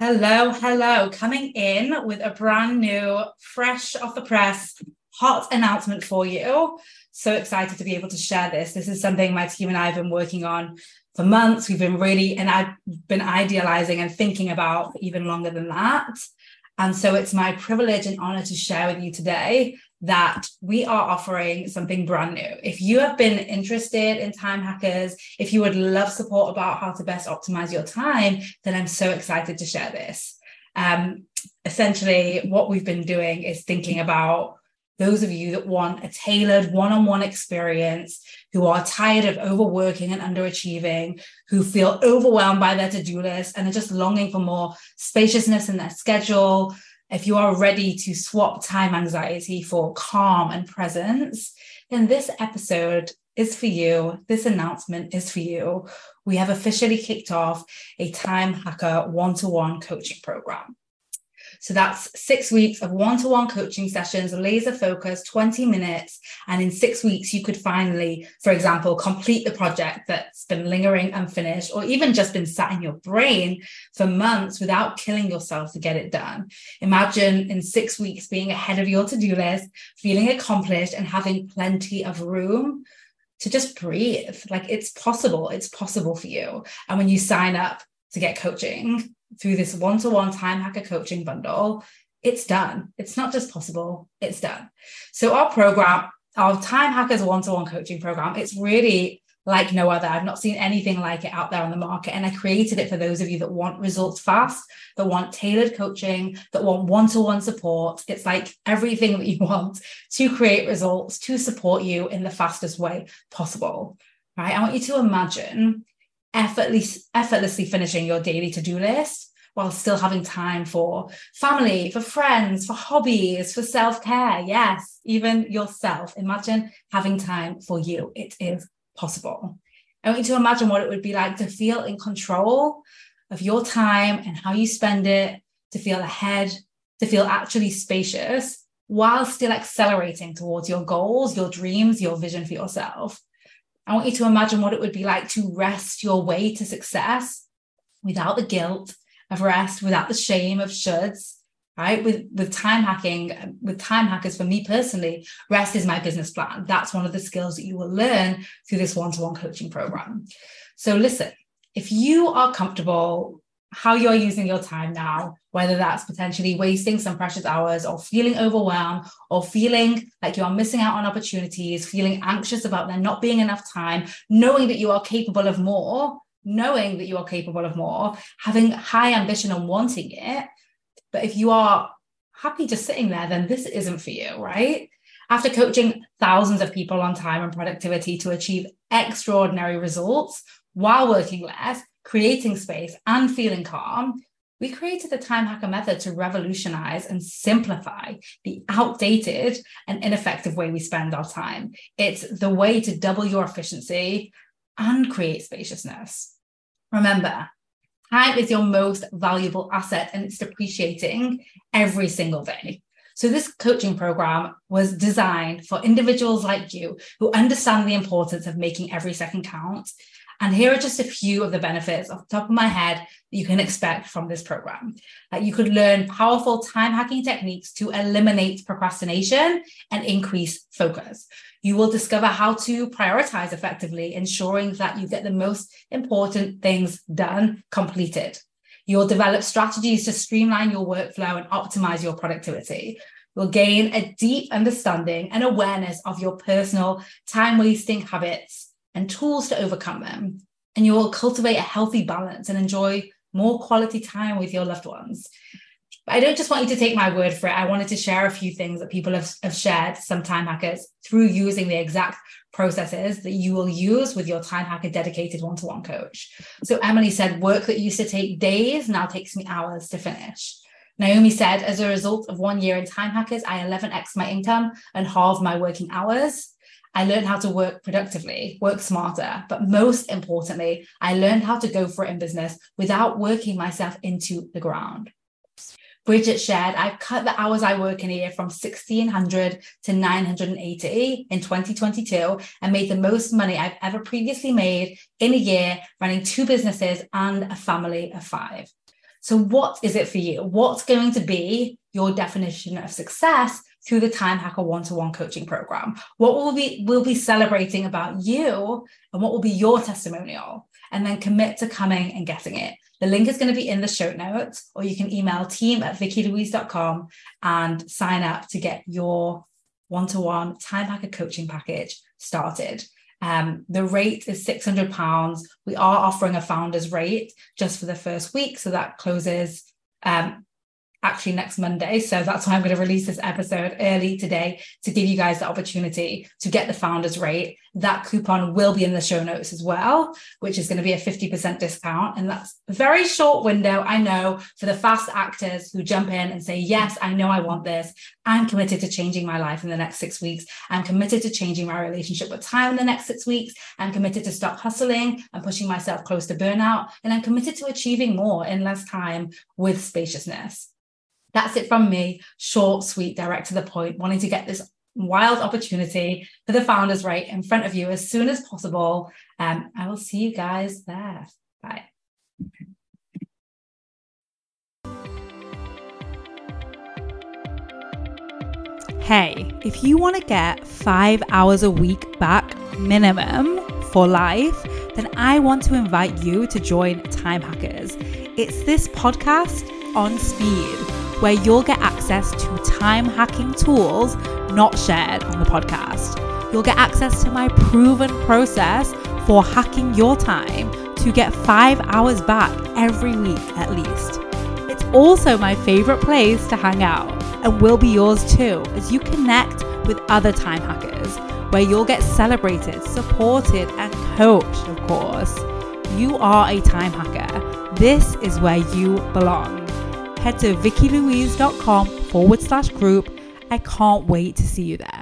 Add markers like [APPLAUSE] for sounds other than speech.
Hello, hello. Coming in with a brand new, fresh off the press, hot announcement for you. So excited to be able to share this. This is something my team and I have been working on for months. We've been really, and I've been idealizing and thinking about even longer than that. And so it's my privilege and honor to share with you today that we are offering something brand new. If you have been interested in time hackers, if you would love support about how to best optimize your time, then I'm so excited to share this. Um, essentially, what we've been doing is thinking about those of you that want a tailored one on one experience, who are tired of overworking and underachieving, who feel overwhelmed by their to do list and are just longing for more spaciousness in their schedule, if you are ready to swap time anxiety for calm and presence, then this episode is for you. This announcement is for you. We have officially kicked off a Time Hacker one to one coaching program. So that's six weeks of one to one coaching sessions, laser focus, 20 minutes. And in six weeks, you could finally, for example, complete the project that's been lingering unfinished or even just been sat in your brain for months without killing yourself to get it done. Imagine in six weeks being ahead of your to do list, feeling accomplished, and having plenty of room to just breathe. Like it's possible. It's possible for you. And when you sign up to get coaching, through this one to one time hacker coaching bundle, it's done. It's not just possible, it's done. So, our program, our Time Hackers one to one coaching program, it's really like no other. I've not seen anything like it out there on the market. And I created it for those of you that want results fast, that want tailored coaching, that want one to one support. It's like everything that you [LAUGHS] want to create results, to support you in the fastest way possible. Right. I want you to imagine effortlessly, effortlessly finishing your daily to-do list while still having time for family, for friends, for hobbies, for self-care. Yes, even yourself. Imagine having time for you. It is possible. I want you to imagine what it would be like to feel in control of your time and how you spend it, to feel ahead, to feel actually spacious while still accelerating towards your goals, your dreams, your vision for yourself. I want you to imagine what it would be like to rest your way to success without the guilt of rest, without the shame of shoulds, right? With with time hacking, with time hackers, for me personally, rest is my business plan. That's one of the skills that you will learn through this one-to-one coaching program. So listen, if you are comfortable how you're using your time now, whether that's potentially wasting some precious hours or feeling overwhelmed or feeling like you are missing out on opportunities, feeling anxious about there not being enough time, knowing that you are capable of more, knowing that you are capable of more, having high ambition and wanting it. But if you are happy just sitting there, then this isn't for you, right? After coaching thousands of people on time and productivity to achieve extraordinary results while working less, creating space, and feeling calm, we created the time hacker method to revolutionize and simplify the outdated and ineffective way we spend our time. It's the way to double your efficiency and create spaciousness. Remember, time is your most valuable asset and it's depreciating every single day. So, this coaching program was designed for individuals like you who understand the importance of making every second count and here are just a few of the benefits off the top of my head that you can expect from this program. Uh, you could learn powerful time hacking techniques to eliminate procrastination and increase focus. You will discover how to prioritize effectively, ensuring that you get the most important things done completed. You'll develop strategies to streamline your workflow and optimize your productivity. You'll gain a deep understanding and awareness of your personal time wasting habits and tools to overcome them. And you will cultivate a healthy balance and enjoy more quality time with your loved ones. But I don't just want you to take my word for it. I wanted to share a few things that people have, have shared, some time hackers, through using the exact processes that you will use with your time hacker dedicated one to one coach. So Emily said, work that used to take days now takes me hours to finish. Naomi said, as a result of one year in time hackers, I 11x my income and halve my working hours. I learned how to work productively, work smarter, but most importantly, I learned how to go for it in business without working myself into the ground. Bridget shared, I've cut the hours I work in a year from 1600 to 980 in 2022 and made the most money I've ever previously made in a year running two businesses and a family of five. So, what is it for you? What's going to be your definition of success through the Time Hacker one-to-one coaching program? What will be we'll be celebrating about you and what will be your testimonial? And then commit to coming and getting it. The link is going to be in the show notes, or you can email team at vickylouise.com and sign up to get your one-to-one time hacker coaching package started. Um, the rate is £600. We are offering a founder's rate just for the first week. So that closes um, actually next Monday. So that's why I'm going to release this episode early today to give you guys the opportunity to get the founders rate. That coupon will be in the show notes as well, which is going to be a 50% discount. And that's a very short window. I know for the fast actors who jump in and say, yes, I know I want this. I'm committed to changing my life in the next six weeks. I'm committed to changing my relationship with time in the next six weeks. I'm committed to stop hustling and pushing myself close to burnout. And I'm committed to achieving more in less time with spaciousness. That's it from me. Short, sweet, direct to the point, wanting to get this wild opportunity for the founders right in front of you as soon as possible. Um, I will see you guys there. Bye. Hey, if you want to get five hours a week back minimum for life, then I want to invite you to join Time Hackers. It's this podcast on speed where you'll get access to time hacking tools not shared on the podcast. You'll get access to my proven process for hacking your time to get five hours back every week at least. It's also my favorite place to hang out and will be yours too as you connect with other time hackers where you'll get celebrated, supported, and coached, of course. You are a time hacker. This is where you belong head to vickylouise.com forward slash group. I can't wait to see you there.